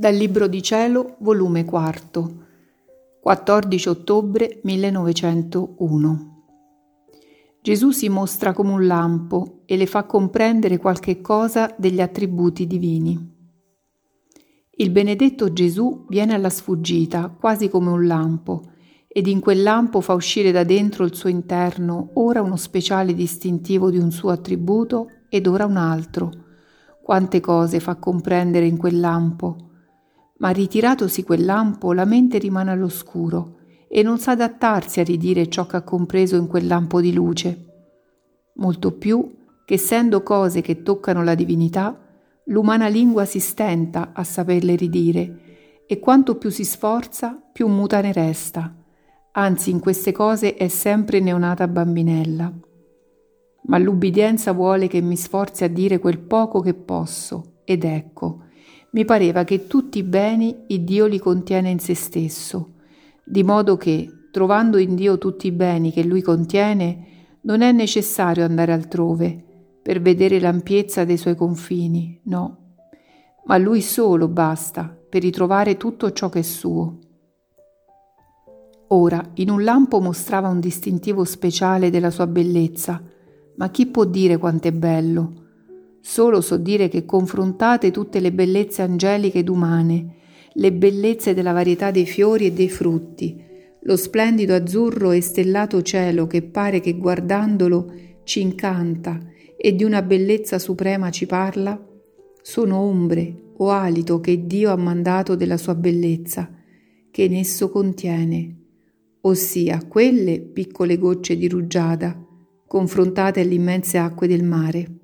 Dal Libro di Cielo, volume 4, 14 ottobre 1901. Gesù si mostra come un lampo e le fa comprendere qualche cosa degli attributi divini. Il benedetto Gesù viene alla sfuggita quasi come un lampo ed in quel lampo fa uscire da dentro il suo interno ora uno speciale distintivo di un suo attributo ed ora un altro. Quante cose fa comprendere in quel lampo ma ritiratosi quel lampo la mente rimane all'oscuro e non sa adattarsi a ridire ciò che ha compreso in quel lampo di luce. Molto più che essendo cose che toccano la divinità, l'umana lingua si stenta a saperle ridire e quanto più si sforza, più muta ne resta. Anzi, in queste cose è sempre neonata bambinella. Ma l'ubbidienza vuole che mi sforzi a dire quel poco che posso, ed ecco, mi pareva che tutti i beni il Dio li contiene in se stesso, di modo che, trovando in Dio tutti i beni che Lui contiene, non è necessario andare altrove per vedere l'ampiezza dei suoi confini, no, ma Lui solo basta per ritrovare tutto ciò che è suo. Ora, in un lampo mostrava un distintivo speciale della sua bellezza, ma chi può dire quanto è bello? Solo so dire che confrontate tutte le bellezze angeliche ed umane, le bellezze della varietà dei fiori e dei frutti, lo splendido azzurro e stellato cielo che pare che guardandolo ci incanta e di una bellezza suprema ci parla, sono ombre o alito che Dio ha mandato della sua bellezza, che in esso contiene, ossia quelle piccole gocce di rugiada, confrontate alle immense acque del mare.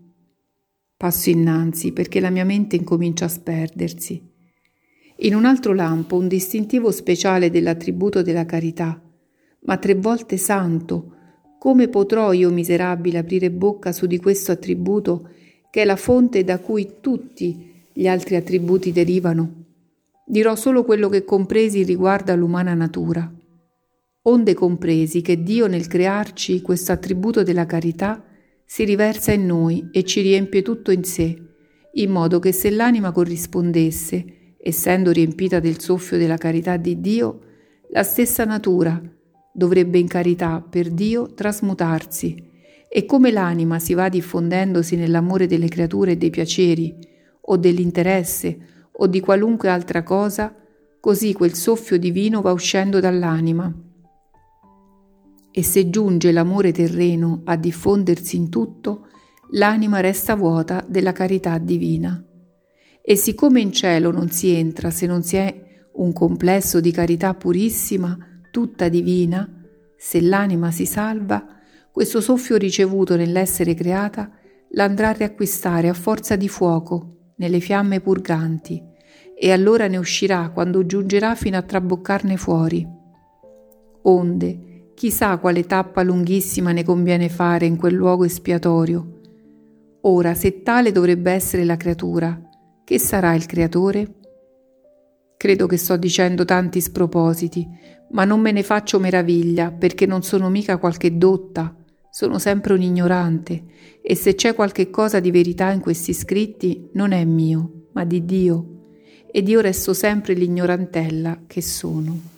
Passo innanzi perché la mia mente incomincia a sperdersi. In un altro lampo un distintivo speciale dell'attributo della carità, ma tre volte santo. Come potrò io miserabile aprire bocca su di questo attributo che è la fonte da cui tutti gli altri attributi derivano? Dirò solo quello che compresi riguarda l'umana natura. Onde compresi che Dio nel crearci questo attributo della carità si riversa in noi e ci riempie tutto in sé, in modo che se l'anima corrispondesse, essendo riempita del soffio della carità di Dio, la stessa natura dovrebbe in carità per Dio trasmutarsi. E come l'anima si va diffondendosi nell'amore delle creature e dei piaceri, o dell'interesse, o di qualunque altra cosa, così quel soffio divino va uscendo dall'anima e se giunge l'amore terreno a diffondersi in tutto, l'anima resta vuota della carità divina. E siccome in cielo non si entra se non si è un complesso di carità purissima, tutta divina, se l'anima si salva, questo soffio ricevuto nell'essere creata l'andrà a riacquistare a forza di fuoco nelle fiamme purganti e allora ne uscirà quando giungerà fino a traboccarne fuori. Onde, Chissà quale tappa lunghissima ne conviene fare in quel luogo espiatorio. Ora, se tale dovrebbe essere la creatura, che sarà il creatore? Credo che sto dicendo tanti spropositi, ma non me ne faccio meraviglia perché non sono mica qualche dotta, sono sempre un ignorante e se c'è qualche cosa di verità in questi scritti non è mio, ma di Dio, ed io resto sempre l'ignorantella che sono.